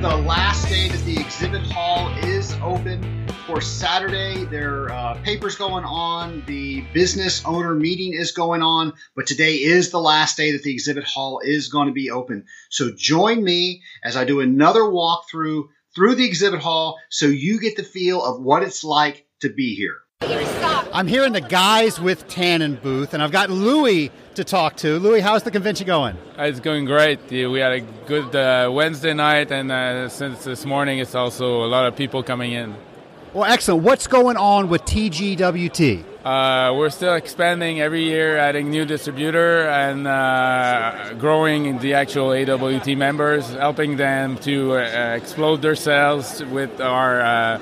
The last day that the exhibit hall is open for Saturday. There are uh, papers going on. The business owner meeting is going on. But today is the last day that the exhibit hall is going to be open. So join me as I do another walkthrough through the exhibit hall so you get the feel of what it's like to be here. I'm here in the Guys with Tannen booth, and I've got Louie to talk to. Louie, how's the convention going? It's going great. We had a good uh, Wednesday night, and uh, since this morning, it's also a lot of people coming in. Well, excellent. What's going on with TGWT? Uh, we're still expanding every year, adding new distributor and uh, growing the actual AWT members, helping them to uh, explode their sales with our uh,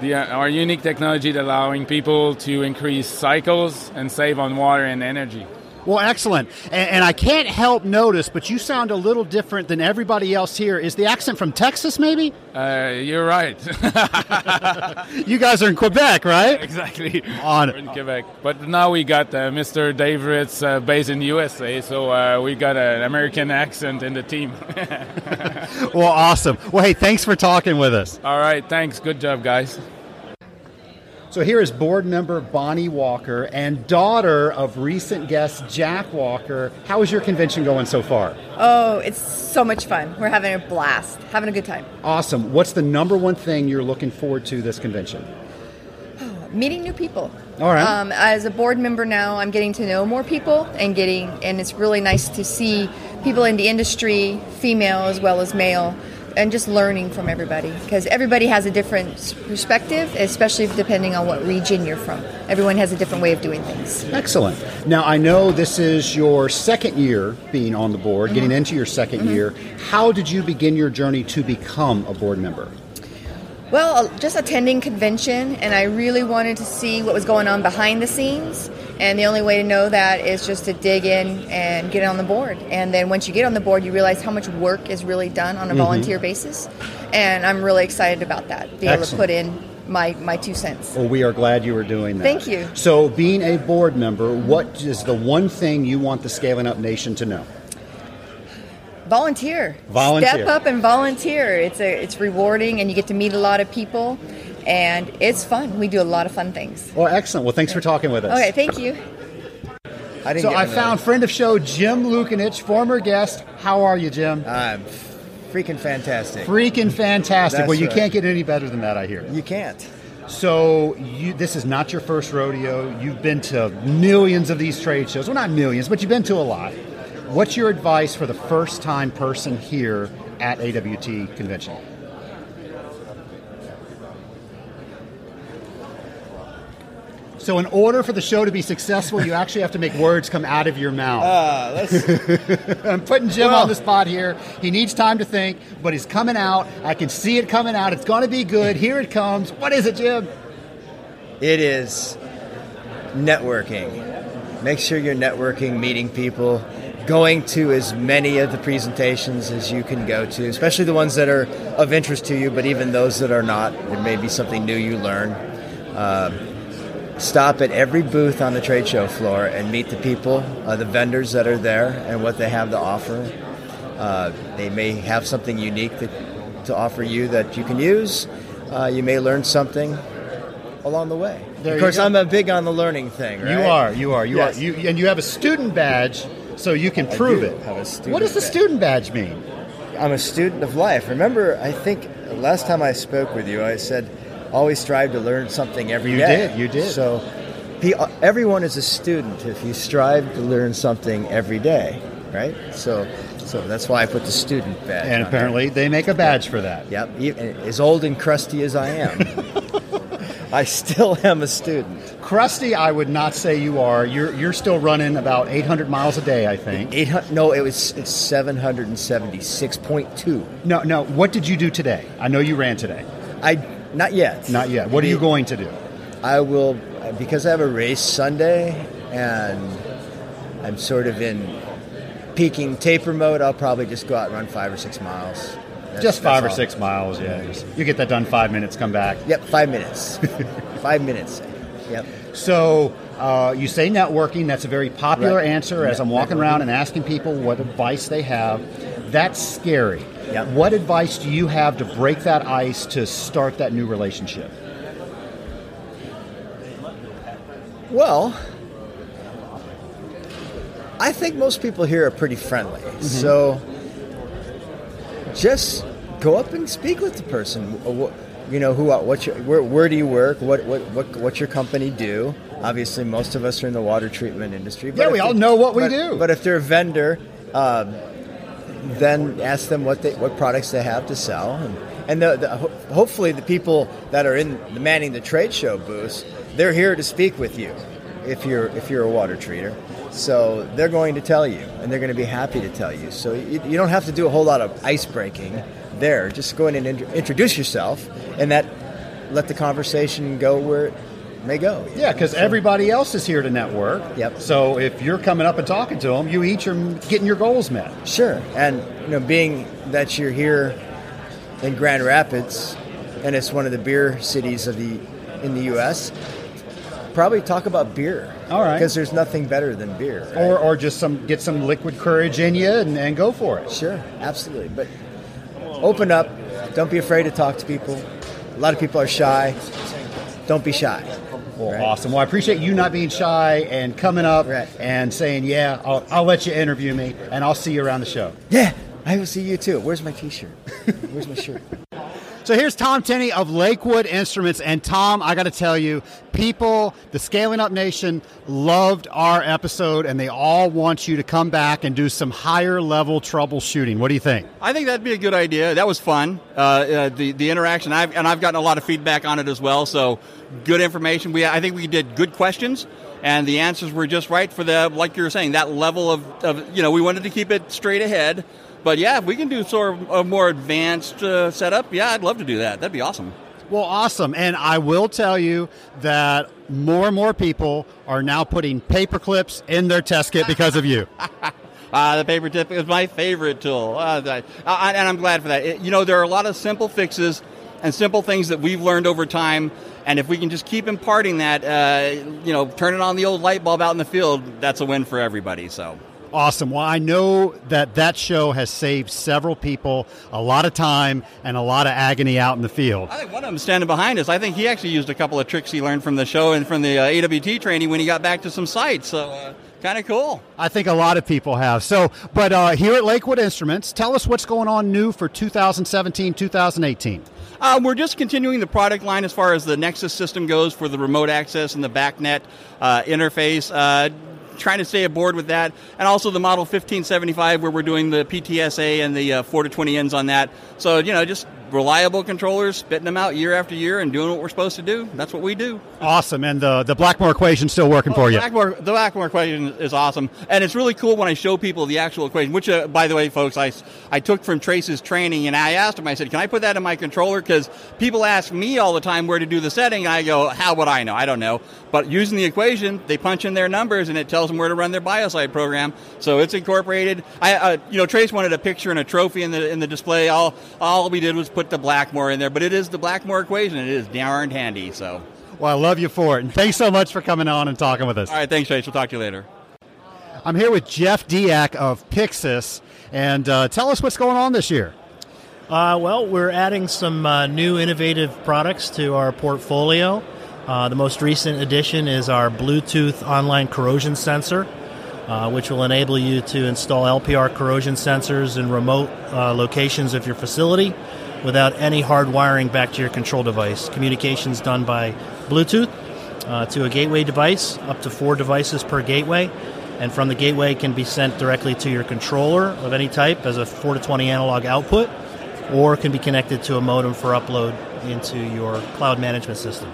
the, uh, our unique technology allowing people to increase cycles and save on water and energy. Well, excellent. And, and, I can't help notice, but you sound a little different than everybody else here. Is the accent from Texas, maybe? Uh, you're right. you guys are in Quebec, right? Exactly. On in Quebec. But now we got uh, Mr. Dave Ritz uh, based in USA, so uh, we got an American accent in the team. well, awesome. Well, hey, thanks for talking with us. All right. Thanks. Good job, guys. So here is board member Bonnie Walker and daughter of recent guest Jack Walker. How is your convention going so far? Oh, it's so much fun. We're having a blast, having a good time. Awesome. What's the number one thing you're looking forward to this convention? meeting new people. All right. Um, as a board member now, I'm getting to know more people and getting, and it's really nice to see people in the industry, female as well as male, and just learning from everybody because everybody has a different perspective, especially depending on what region you're from. Everyone has a different way of doing things. Excellent. Now, I know this is your second year being on the board, mm-hmm. getting into your 2nd mm-hmm. year. How did you begin your journey to become a board member? Well, uh, just attending convention, and I really wanted to see what was going on behind the scenes. And the only way to know that is just to dig in and get on the board. And then once you get on the board, you realize how much work is really done on a mm-hmm. volunteer basis. And I'm really excited about that, be able to put in my, my two cents. Well, we are glad you are doing that. Thank you. So, being a board member, what is the one thing you want the Scaling Up Nation to know? volunteer. Volunteer. Step up and volunteer. It's a it's rewarding, and you get to meet a lot of people, and it's fun. We do a lot of fun things. Well, excellent. Well, thanks for talking with us. Okay, thank you. I so I found friend of show Jim Lukanich, former guest. How are you, Jim? I'm freaking fantastic. Freaking fantastic. That's well, you right. can't get any better than that, I hear. You can't. So you, this is not your first rodeo. You've been to millions of these trade shows. Well, not millions, but you've been to a lot. What's your advice for the first time person here at AWT convention? So, in order for the show to be successful, you actually have to make words come out of your mouth. Uh, I'm putting Jim well, on the spot here. He needs time to think, but he's coming out. I can see it coming out. It's going to be good. Here it comes. What is it, Jim? It is networking. Make sure you're networking, meeting people, going to as many of the presentations as you can go to, especially the ones that are of interest to you, but even those that are not. There may be something new you learn. Uh, stop at every booth on the trade show floor and meet the people, uh, the vendors that are there, and what they have to offer. Uh, they may have something unique that, to offer you that you can use. Uh, you may learn something along the way. There of course, I'm a big on the learning thing. Right? You are, you are, you yes. are. You, and you have a student badge so you can prove it. What does the student badge mean? I'm a student of life. Remember, I think last time I spoke with you, I said, always strive to learn something every you day. did, you did. So uh, everyone is a student if you strive to learn something every day, right? So so that's why I put the student badge. And apparently they make a badge for that. Yep, as old and crusty as I am. I still am a student. Crusty, I would not say you are. You're you're still running about 800 miles a day, I think. 800? No, it was it's 776.2. No, no. What did you do today? I know you ran today. I not yet. Not yet. What are you going to do? I will because I have a race Sunday and I'm sort of in peaking taper mode. I'll probably just go out and run five or six miles. That's, just five or all. six miles, yeah. You get that done five minutes, come back. Yep, five minutes. five minutes. Yep. So uh, you say networking. That's a very popular right. answer as I'm walking around and asking people what advice they have. That's scary. Yep. What advice do you have to break that ice to start that new relationship? Well, I think most people here are pretty friendly. Mm-hmm. So just go up and speak with the person. You know, who, what's your, where, where do you work? What, what, what, what's your company do? Obviously, most of us are in the water treatment industry. Yeah, we all know what we but- do. But if they're a vendor, um, then ask them what they, what products they have to sell, and, and the, the, hopefully the people that are in the manning the trade show booths, they're here to speak with you. If you're if you're a water treater, so they're going to tell you, and they're going to be happy to tell you. So you, you don't have to do a whole lot of ice breaking there. Just go in and int- introduce yourself, and that let the conversation go where may go. Yeah, because everybody else is here to network. Yep. So if you're coming up and talking to them, you each are getting your goals met. Sure, and you know, being that you're here in Grand Rapids, and it's one of the beer cities of the in the U.S., probably talk about beer. All right. because there's nothing better than beer. right? Or, or just some get some liquid courage in you and, and go for it. sure, absolutely, but open up. Don't be afraid to talk to people. A lot of people are shy. Don't be shy. Well, Right. awesome. Well, I appreciate you not being shy and coming up Right. and saying, "Yeah, I'll, I'll let you interview me, and I'll see you around the show." Yeah, I will see you too. Where's my T-shirt? Where's my shirt? So here's Tom Tenney of Lakewood Instruments. And Tom, I got to tell you, people, the Scaling Up Nation loved our episode and they all want you to come back and do some higher level troubleshooting. What do you think? I think that'd be a good idea. That was fun. Uh, uh, the the interaction, I've, and I've gotten a lot of feedback on it as well. So good information. We I think we did good questions, and the answers were just right for the like you were saying that level of, of you know we wanted to keep it straight ahead. But yeah, if we can do sort of a more advanced uh, setup, yeah, I'd love to do that. That'd be awesome. Well, awesome. And I will tell you that more and more people are now putting paper clips in their test kit because of you. Uh, the paper tip is my favorite tool, uh, uh, and I'm glad for that. It- you know, there are a lot of simple fixes and simple things that we've learned over time, and if we can just keep imparting that, uh, you know, turning on the old light bulb out in the field, that's a win for everybody. So. Awesome. Well, I know that that show has saved several people a lot of time and a lot of agony out in the field. I think one of them standing behind us. I think he actually used a couple of tricks he learned from the show and from the uh, AWT training when he got back to some sites. So, uh, kind of cool. I think a lot of people have. So, but uh, here at Lakewood Instruments, tell us what's going on new for 2017, 2018. Uh, we're just continuing the product line as far as the Nexus system goes for the remote access and the BACnet uh, interface. Uh, trying to stay aboard with that, and also the Model 1575 where we're doing the PTSA and the uh, 4 to 20 ends on that. So you know, just reliable controllers, spitting them out year after year, and doing what we're supposed to do. That's what we do. Awesome. And the, the Blackmore equation still working for you. Blackmore, the Blackmore equation is awesome, and it's really cool when I show people the actual equation. Which, uh, by the way, folks, I, I took from Trace's training, and I asked him. I said, "Can I put that in my controller?" Because people ask me all the time where to do the setting, and I go, "How would I know? I don't know." But using the equation, they punch in their numbers, and it tells them where to run their biocide program. So it's incorporated. I, uh, you know, Trace wanted a picture and a trophy in the in the display. All all we did was put the Blackmore in there, but it is the Blackmore equation. It is darned handy. So, Well, I love you for it. And thanks so much for coming on and talking with us. all right, thanks, Trace. We'll talk to you later. I'm here with Jeff Diak of Pyxis. And uh, tell us what's going on this year. Uh, well, we're adding some uh, new innovative products to our portfolio. Uh, the most recent addition is our Bluetooth online corrosion sensor, uh, which will enable you to install LPR corrosion sensors in remote uh, locations of your facility without any hard wiring back to your control device. Communications done by Bluetooth uh, to a gateway device, up to four devices per gateway. And from the gateway can be sent directly to your controller of any type as a 4 to 20 analog output, or can be connected to a modem for upload into your cloud management system.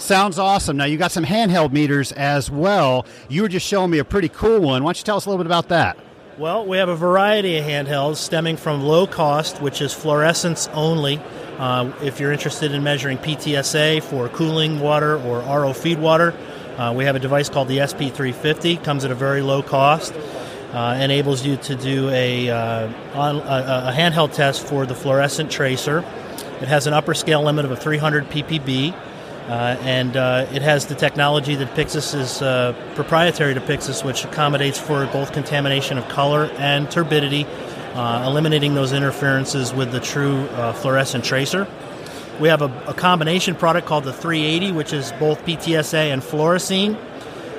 Sounds awesome. Now, you got some handheld meters as well. You were just showing me a pretty cool one. Why don't you tell us a little bit about that? Well, we have a variety of handhelds stemming from low cost, which is fluorescence only. Uh, if you're interested in measuring PTSA for cooling water or RO feed water, uh, we have a device called the SP350. Comes at a very low cost. Uh, enables you to do a, uh, on, a, a handheld test for the fluorescent tracer. It has an upper scale limit of a 300 ppb. Uh, and uh, it has the technology that Pyxis is uh, proprietary to Pyxis, which accommodates for both contamination of color and turbidity uh, eliminating those interferences with the true uh, fluorescent tracer. We have a, a, combination product called the 380, which is both PTSA and fluorescein.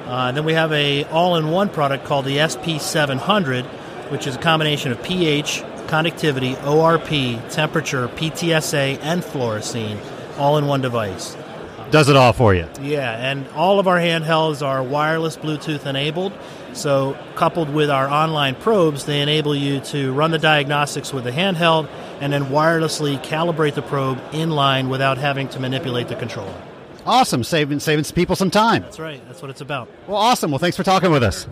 Uh, then we have a all-in-one product called the SP700, which is a combination of pH, conductivity, ORP, temperature, PTSA, and fluorescein, all in one device. Does it all for you. Yeah, and all of our handhelds are wireless Bluetooth enabled. So, coupled with our online probes, they enable you to run the diagnostics with the handheld and then wirelessly calibrate the probe in line without having to manipulate the controller. Awesome, saving saving people some time. That's right. That's what it's about. Well, awesome. Well, thanks for talking with us.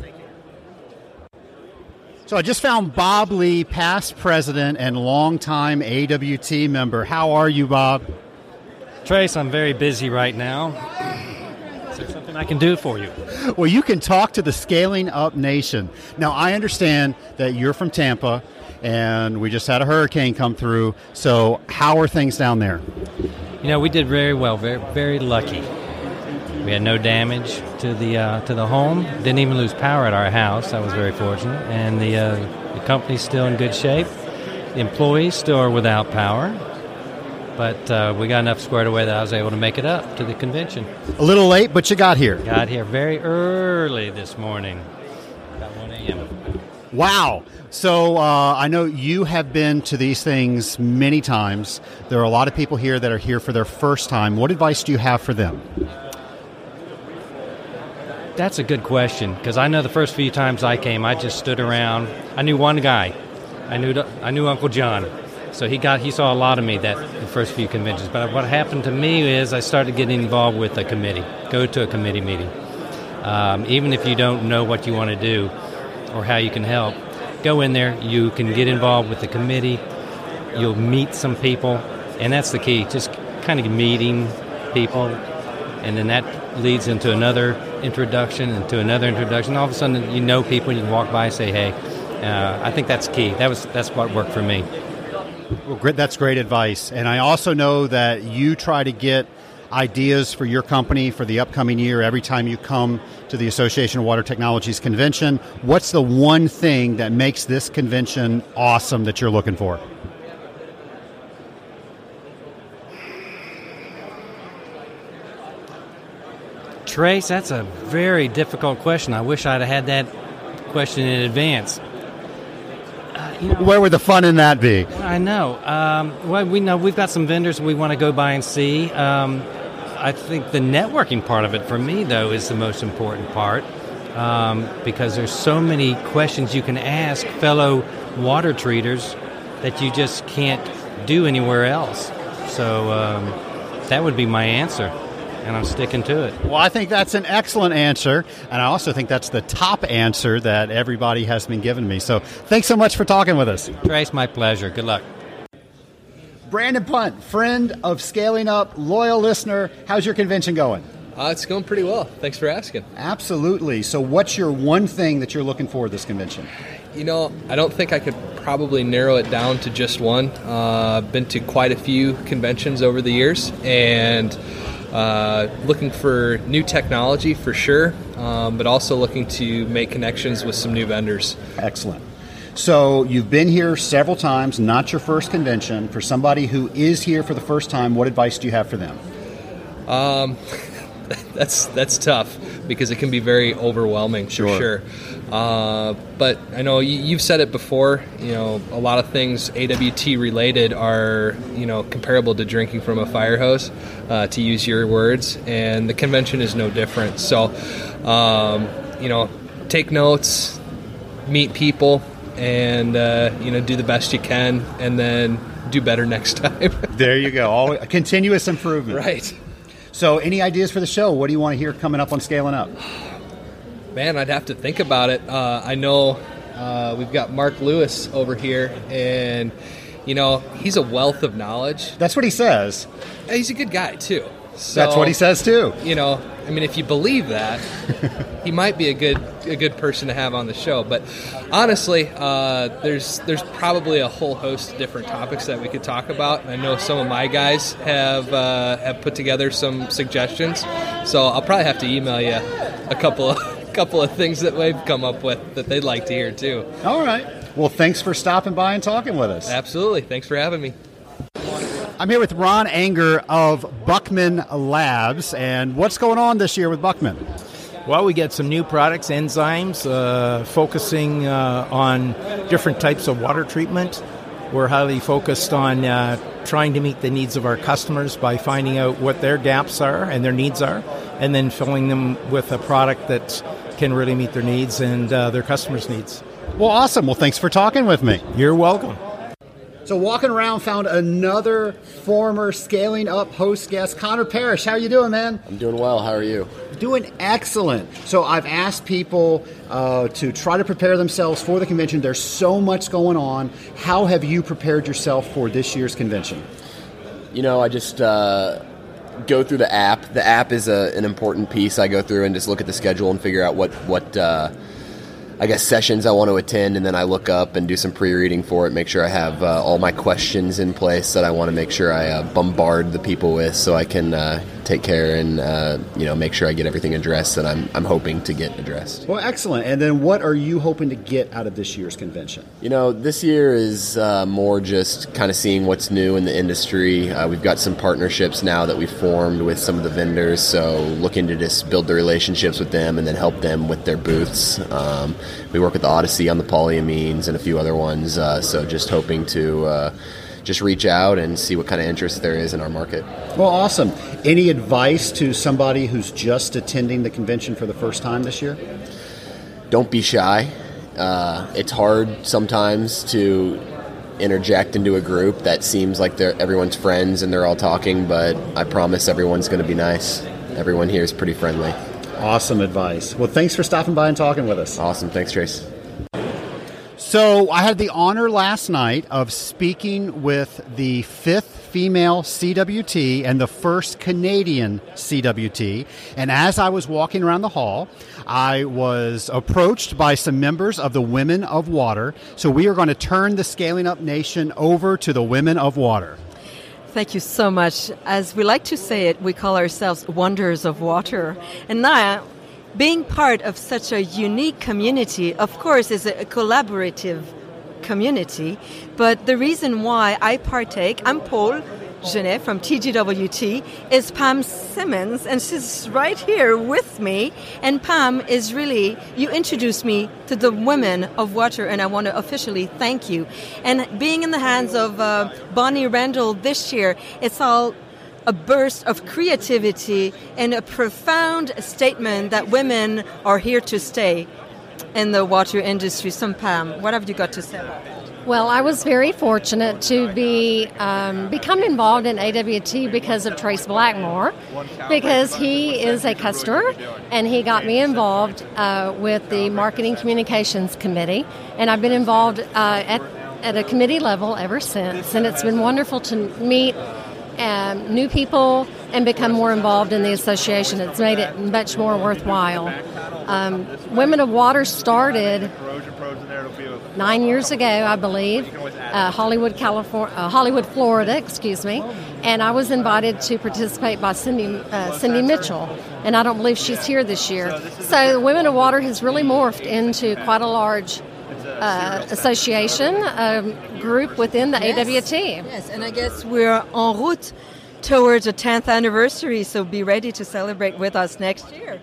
So I just found Bob Lee, past president and longtime AWT member. How are you, Bob? Trace, I'm very busy right now. Is there something I can do for you? Well, you can talk to the Scaling Up Nation. Now, I understand that you're from Tampa, and we just had a hurricane come through. So, how are things down there? You know, we did very well. Very, very lucky. We had no damage to the uh, to the home. Didn't even lose power at our house. That was very fortunate, and the uh, the company's still in good shape. The employees still are without power, but uh, we got enough squared away that I was able to make it up to the convention. A little late, but you got here. Got here very early this morning, about 1 a.m. Wow. So uh, I know you have been to these things many times. There are a lot of people here that are here for their first time. What advice do you have for them? That's a good question because I know the first few times I came, I just stood around. I knew one guy. I knew I knew Uncle John, so he got he saw a lot of me that the first few conventions. But what happened to me is I started getting involved with a committee. Go to a committee meeting, um, even if you don't know what you want to do or how you can help. Go in there. You can get involved with the committee. You'll meet some people, and that's the key. Just kind of meeting people, and then that leads into another introduction, and to another introduction. All of a sudden, you know people. You can walk by and say, "Hey." Uh, I think that's key. That was that's what worked for me. Well, great, that's great advice. And I also know that you try to get ideas for your company for the upcoming year every time you come to the Association of Water Technologies convention. What's the one thing that makes this convention awesome that you're looking for? Trace, that's a very difficult question. I wish I'd have had that question in advance. Uh, you know, Where would the fun in that be? I know. Um, well, we know we've got some vendors we want to go by and see. Um, I think the networking part of it for me, though, is the most important part um, because there's so many questions you can ask fellow water treaters that you just can't do anywhere else. So um, that would be my answer and I'm sticking to it. Well, I think that's an excellent answer, and I also think that's the top answer that everybody has been giving me. So, thanks so much for talking with us. Trace, my pleasure. Good luck. Brandon Punt, friend of Scaling Up, loyal listener. How's your convention going? Uh, it's going pretty well. Thanks for asking. Absolutely. So, what's your one thing that you're looking for this convention? You know, I don't think I could probably narrow it down to just one. Uh, I've been to quite a few conventions over the years, and uh, looking for new technology for sure, um, but also looking to make connections with some new vendors. Excellent. So you've been here several times, not your first convention. For somebody who is here for the first time, what advice do you have for them? Um, that's that's tough because it can be very overwhelming sure. for sure. Uh, but I know you, have said it before. You know, a lot of things AWT related are you know comparable to drinking from a fire hose, uh, to use your words, and the convention is no different. So, um, you know, take notes, meet people, and uh, you know do the best you can, and then do better next time. there you go. All continuous improvement. Right. So, any ideas for the show? What do you want to hear coming up on Scaling Up? Man, I'd have to think about it. Uh, I know uh, we've got Mark Lewis over here, and you know he's a wealth of knowledge. That's what he says. He's a good guy too. So, That's what he says too. You know, I mean, if you believe that, he might be a good a good person to have on the show. But honestly, uh, there's there's probably a whole host of different topics that we could talk about. I know some of my guys have uh, have put together some suggestions, so I'll probably have to email you a couple of couple of things that we've come up with that they'd like to hear too. All right. Well, thanks for stopping by and talking with us. Absolutely. Thanks for having me. I'm here with Ron Anger of Buckman Labs. And what's going on this year with Buckman? Well, we get some new products, enzymes, uh, focusing uh, on different types of water treatment. We're highly focused on uh, trying to meet the needs of our customers by finding out what their gaps are and their needs are, and then filling them with a product that can really meet their needs and uh, their customers' needs. Well, awesome. Well, thanks for talking with me. You're welcome. So walking around, found another former scaling up host guest, Connor Parrish. How are you doing, man? I'm doing well. How are you? Doing excellent. So I've asked people uh, to try to prepare themselves for the convention. There's so much going on. How have you prepared yourself for this year's convention? You know, I just uh, go through the app. The app is a, an important piece. I go through and just look at the schedule and figure out what what. Uh, I guess sessions I want to attend, and then I look up and do some pre-reading for it. Make sure I have uh, all my questions in place that I want to make sure I uh, bombard the people with, so I can uh, take care and uh, you know make sure I get everything addressed that I'm I'm hoping to get addressed. Well, excellent. And then, what are you hoping to get out of this year's convention? You know, this year is uh, more just kind of seeing what's new in the industry. Uh, we've got some partnerships now that we've formed with some of the vendors, so looking to just build the relationships with them and then help them with their booths. Um, we work with the Odyssey on the polyamines and a few other ones. Uh, so just hoping to uh, just reach out and see what kind of interest there is in our market. Well, awesome. Any advice to somebody who's just attending the convention for the first time this year? Don't be shy. Uh, it's hard sometimes to interject into a group that seems like they're everyone's friends and they're all talking, but I promise everyone's going to be nice. Everyone here is pretty friendly. Awesome advice. Well, thanks for stopping by and talking with us. Awesome. Thanks, Trace. So, I had the honor last night of speaking with the fifth female CWT and the first Canadian CWT. And as I was walking around the hall, I was approached by some members of the Women of Water. So, we are going to turn the Scaling Up Nation over to the Women of Water. Thank you so much. As we like to say it, we call ourselves Wonders of Water. And now, being part of such a unique community, of course, is a collaborative community. But the reason why I partake, I'm Paul, Genet from TGWT is Pam Simmons, and she's right here with me. And Pam is really, you introduced me to the women of water, and I want to officially thank you. And being in the hands of uh, Bonnie Randall this year, it's all a burst of creativity and a profound statement that women are here to stay in the water industry. So, Pam, what have you got to say about that? Well, I was very fortunate to be um, become involved in AWT because of Trace Blackmore, because he is a customer, and he got me involved uh, with the Marketing Communications Committee, and I've been involved uh, at at a committee level ever since, and it's been wonderful to meet um, new people and become more involved in the association. It's made it much more worthwhile. Um, Women of Water started nine years ago, I believe, uh, Hollywood, California, uh, Hollywood, Florida, excuse me, and I was invited to participate by Cindy uh, Cindy Mitchell, and I don't believe she's here this year. So the Women of Water has really morphed into quite a large. Uh, association um, group within the yes. AWT. Yes, and I guess we're en route towards a 10th anniversary, so be ready to celebrate with us next year.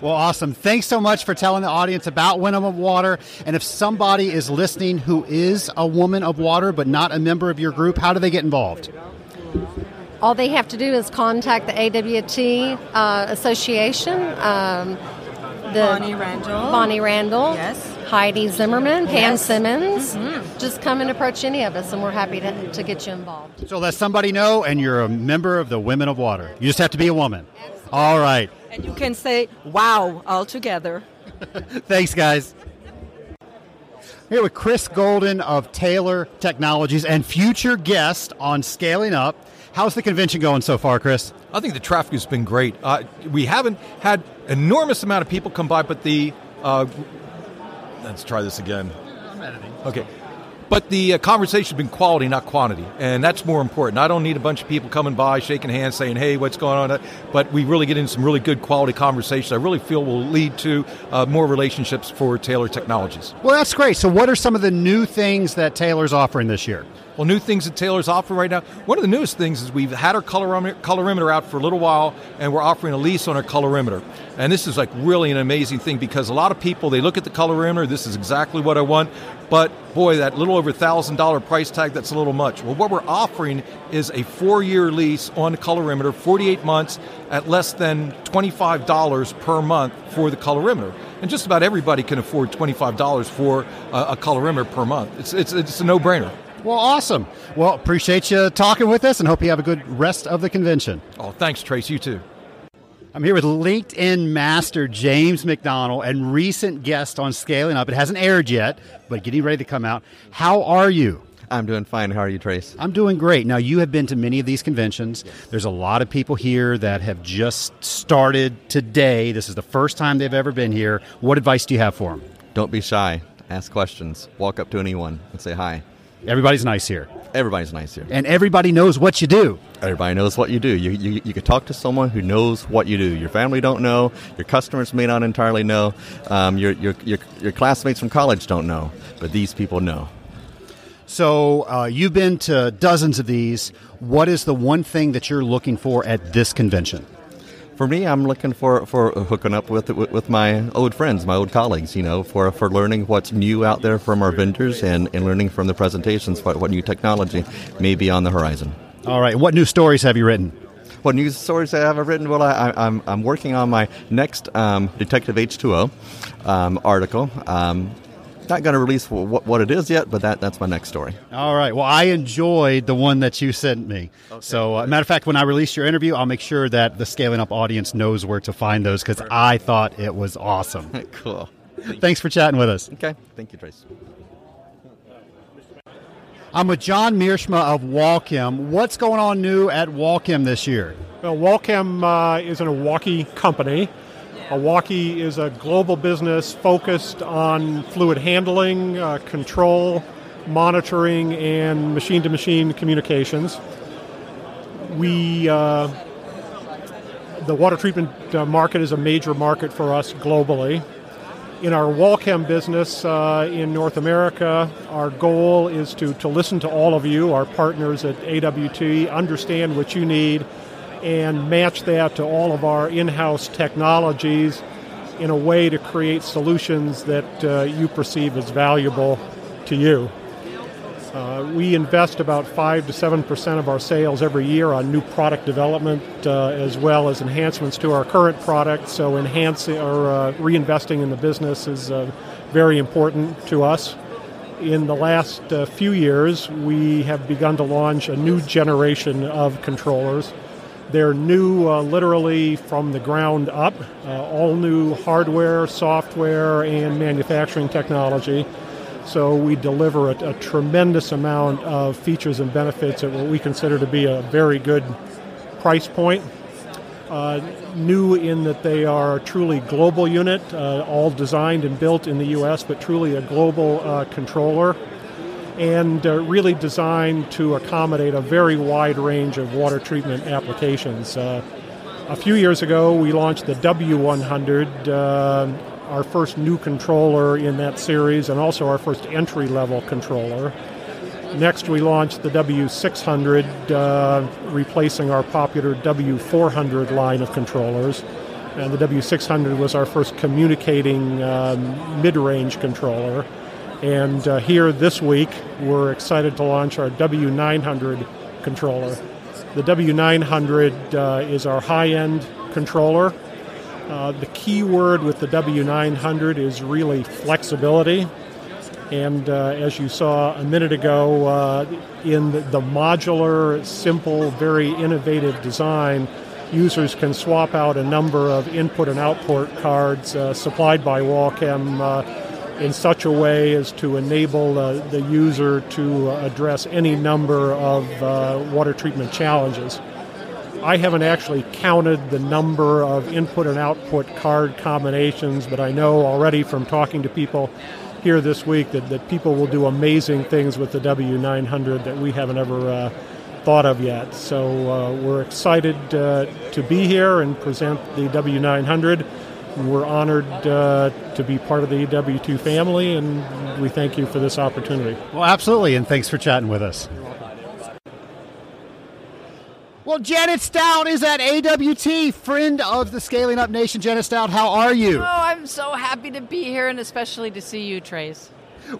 Well, awesome. Thanks so much for telling the audience about Women of Water. And if somebody is listening who is a woman of water but not a member of your group, how do they get involved? All they have to do is contact the AWT uh, Association. Um, the Bonnie Randall. Bonnie Randall. Yes. Heidi Zimmerman, Pam Yes. Simmons. Just come and approach any of us, and we're happy to, to get you involved. So let somebody know, and you're a member of the Women of Water. You just have to be a woman. All right. And you can say, wow, all together. Thanks, guys. Here with Chris Golden of Taylor Technologies and future guest on Scaling Up. How's the convention going so far, Chris? I think the traffic has been great. Uh, we haven't had enormous amount of people come by, but the uh, let's try this again. Okay, But the uh, conversation's been quality, not quantity, and that's more important. I don't need a bunch of people coming by, shaking hands, saying, "Hey, what's going on?" But we really get into some really good quality conversations. I really feel will lead to uh, more relationships for Taylor Technologies. Well, that's great. So, what are some of the new things that Taylor's offering this year? Well, new things that Taylor's offering right now. One of the newest things is we've had our colorimeter, out for a little while, and we're offering a lease on our colorimeter. And this is like really an amazing thing because a lot of people they look at the colorimeter. This is exactly what I want, but boy, that little over thousand dollar price tag that's a little much. Well, what we're offering is a four year lease on the colorimeter, 48 months at less than $25 per month for the colorimeter. And just about everybody can afford $25 for a, a colorimeter per month. It's, it's, it's a no brainer. Well, awesome. Well, appreciate you talking with us and hope you have a good rest of the convention. Oh, thanks, Trace. You too. I'm here with LinkedIn master James McDonald and recent guest on Scaling Up. It hasn't aired yet, but getting ready to come out. How are you? I'm doing fine. How are you, Trace? I'm doing great. Now, you have been to many of these conventions. There's a lot of people here that have just started today. This is the first time they've ever been here. What advice do you have for them? Don't be shy. Ask questions. Walk up to anyone and say hi. Everybody's nice here. Everybody's nice here. And everybody knows what you do. Everybody knows what you do. You, you, you could talk to someone who knows what you do. Your family don't know. Your customers may not entirely know. Um, your, your, your, your classmates from college don't know. But these people know. So uh, you've been to dozens of these. What is the one thing that you're looking for at this convention? For me, I'm looking for, for hooking up with, with, with my old friends, my old colleagues. You know, for, for learning what's new out there from our vendors and, and learning from the presentations what, what new technology may be on the horizon. All right. What new stories have you written? What news stories have I written? Well, I, am I'm, I'm working on my next um, Detective H2O um, article. Um, not going to release what, what it is yet, but that, that's my next story. All right. Well, I enjoyed the one that you sent me. Okay. So, uh, matter of fact, when I release your interview, I'll make sure that the Scaling Up audience knows where to find those because I thought it was awesome. cool. Thanks for chatting with us. Okay. Thank you, Trace. I'm with John Mearshma of Walchem. What's going on new at Walchem this year? Well, Walchem uh, is an Iwaki company. Iwaki is a global business focused on fluid handling, uh, control, monitoring, and machine to machine communications. We, uh, the water treatment uh, market is a major market for us globally. In our Walchem business uh, in North America, our goal is to, to listen to all of you, our partners at AWT, understand what you need, and match that to all of our in house technologies in a way to create solutions that uh, you perceive as valuable to you. Uh, we invest about 5 to 7 percent of our sales every year on new product development uh, as well as enhancements to our current product. So, enhancing or uh, reinvesting in the business is uh, very important to us. In the last uh, few years, we have begun to launch a new generation of controllers they're new uh, literally from the ground up, uh, all new hardware, software, and manufacturing technology. So we deliver a, a, tremendous amount of features and benefits at what we consider to be a very good price point. Uh, new in that they are a truly global unit, uh, all designed and built in the U.S., but truly a global uh, controller and uh, really designed to accommodate a very wide range of water treatment applications. Uh, a few years ago, we launched the W100, uh, our first new controller in that series, and also our first entry level controller. Next, we launched the W600, uh, replacing our popular W400 line of controllers. And the W600 was our first communicating um, mid range controller. And uh, here this week, we're excited to launch our W900 controller. The W900 uh, is our high end controller. Uh, the key word with the W900 is really flexibility. And uh, as you saw a minute ago, uh, in the, modular, simple, very innovative design, users can swap out a number of input and output cards uh, supplied by Walchem in such a way as to enable uh, the user to address any number of uh, water treatment challenges. I haven't actually counted the number of input and output card combinations, but I know already from talking to people here this week that, that people will do amazing things with the W900 that we haven't ever uh, thought of yet. So uh, we're excited uh, to be here and present the W900. We're honored uh, to be part of the AWT family, and we thank you for this opportunity. Well, absolutely, and thanks for chatting with us. Well, Janet Stout is at AWT, friend of the Scaling Up Nation. Janet Stout, how are you? Oh, I'm so happy to be here and especially to see you, Trace.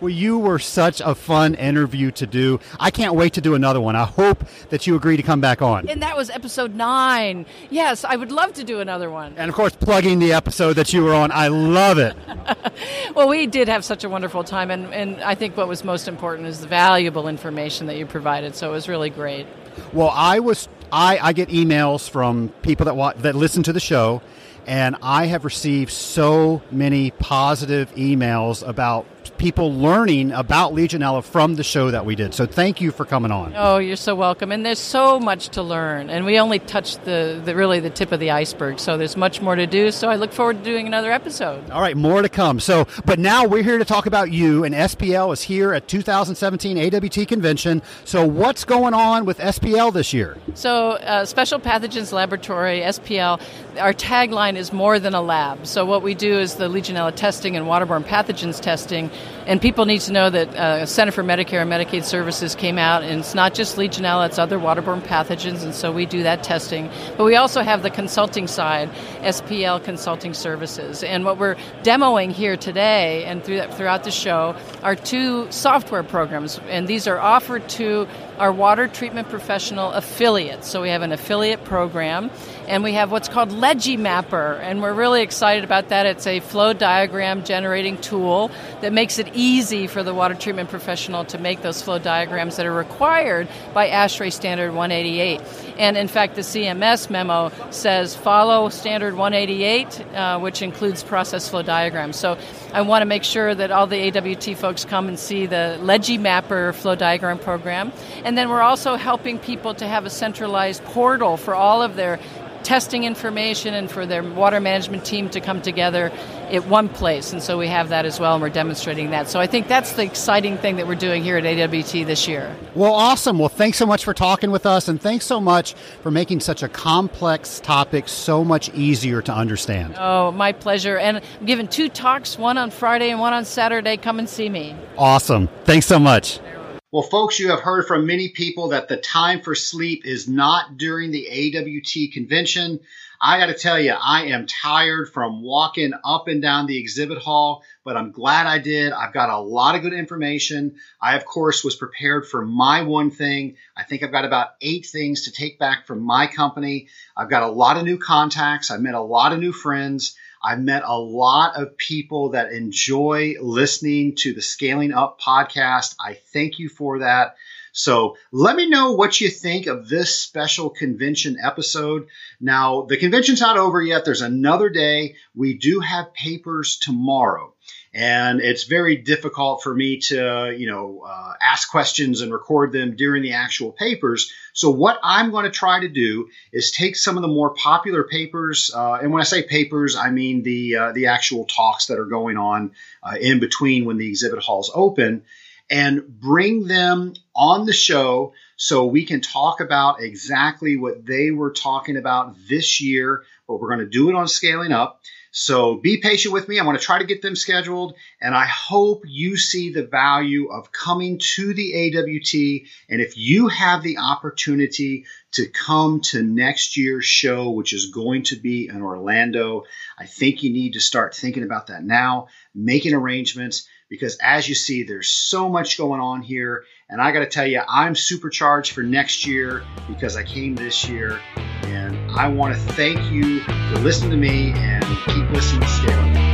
Well, you were such a fun interview to do. I can't wait to do another one. I hope that you agree to come back on. And that was episode nine. Yes, I would love to do another one. And of course, plugging the episode that you were on. I love it. well, we did have such a wonderful time, and, and I think what was most important is the valuable information that you provided. So it was really great. Well, I was I, I get emails from people that watch, that listen to the show, and I have received so many positive emails about people learning about Legionella from the show that we did. So thank you for coming on. Oh, you're so welcome. And there's so much to learn, and we only touched the, the really the tip of the iceberg. So there's much more to do. So I look forward to doing another episode. All right, more to come. So, but now we're here to talk about you, and SPL is here at 2017 AWT convention. So what's going on with SPL this year? So uh, Special Pathogens Laboratory (SPL), our tagline is more than a lab. So what we do is the Legionella testing and waterborne pathogens testing and people need to know that uh, Center for Medicare and Medicaid Services came out, and it's not just Legionella; it's other waterborne pathogens, and so we do that testing. But we also have the consulting side, SPL Consulting Services, and what we're demoing here today and through that, throughout the show are two software programs, and these are offered to our water treatment professional affiliates. So we have an affiliate program, and we have what's called LegiMapper, and we're really excited about that. It's a flow diagram generating tool that makes it easy for the water treatment professional to make those flow diagrams that are required by ASHRAE Standard 188. And in fact, the CMS memo says follow Standard 188, uh, which includes process flow diagrams. So I want to make sure that all the AWT folks come and see the LegiMapper flow diagram program. Then we're also helping people to have a centralized portal for all of their testing information and for their water management team to come together at one place. And so we have that as well, and we're demonstrating that. So I think that's the exciting thing that we're doing here at AWT this year. Well, awesome. Well, thanks so much for talking with us, and thanks so much for making such a complex topic so much easier to understand. Oh, my pleasure. And I'm giving two talks, one on Friday and one on Saturday. Come and see me. Awesome. Thanks so much. Well, folks, you have heard from many people that the time for sleep is not during the AWT convention. I got to tell you, I am tired from walking up and down the exhibit hall, but I'm glad I did. I've got a lot of good information. I, of course, was prepared for my one thing. I think I've got about eight things to take back from my company. I've got a lot of new contacts. I've met a lot of new friends. I've met a lot of people that enjoy listening to the Scaling Up podcast. I thank you for that. So let me know what you think of this special convention episode. Now, the convention's not over yet. There's another day. We do have papers tomorrow and it's very difficult for me to you know uh, ask questions and record them during the actual papers. So what i'm going to try to do is take some of the more popular papers uh, and when i say papers i mean the uh, the actual talks that are going on uh, in between when the exhibit halls open and bring them on the show so we can talk about exactly what they were talking about this year but we're going to do it on scaling up so be patient with me. I'm going to try to get them scheduled, and I hope you see the value of coming to the AWT. And if you have the opportunity to come to next year's show, which is going to be in Orlando, I think you need to start thinking about that now, making arrangements, because as you see, there's so much going on here. And I got to tell you, I'm supercharged for next year because I came this year. And I want to thank you for listening to me and keep listening to.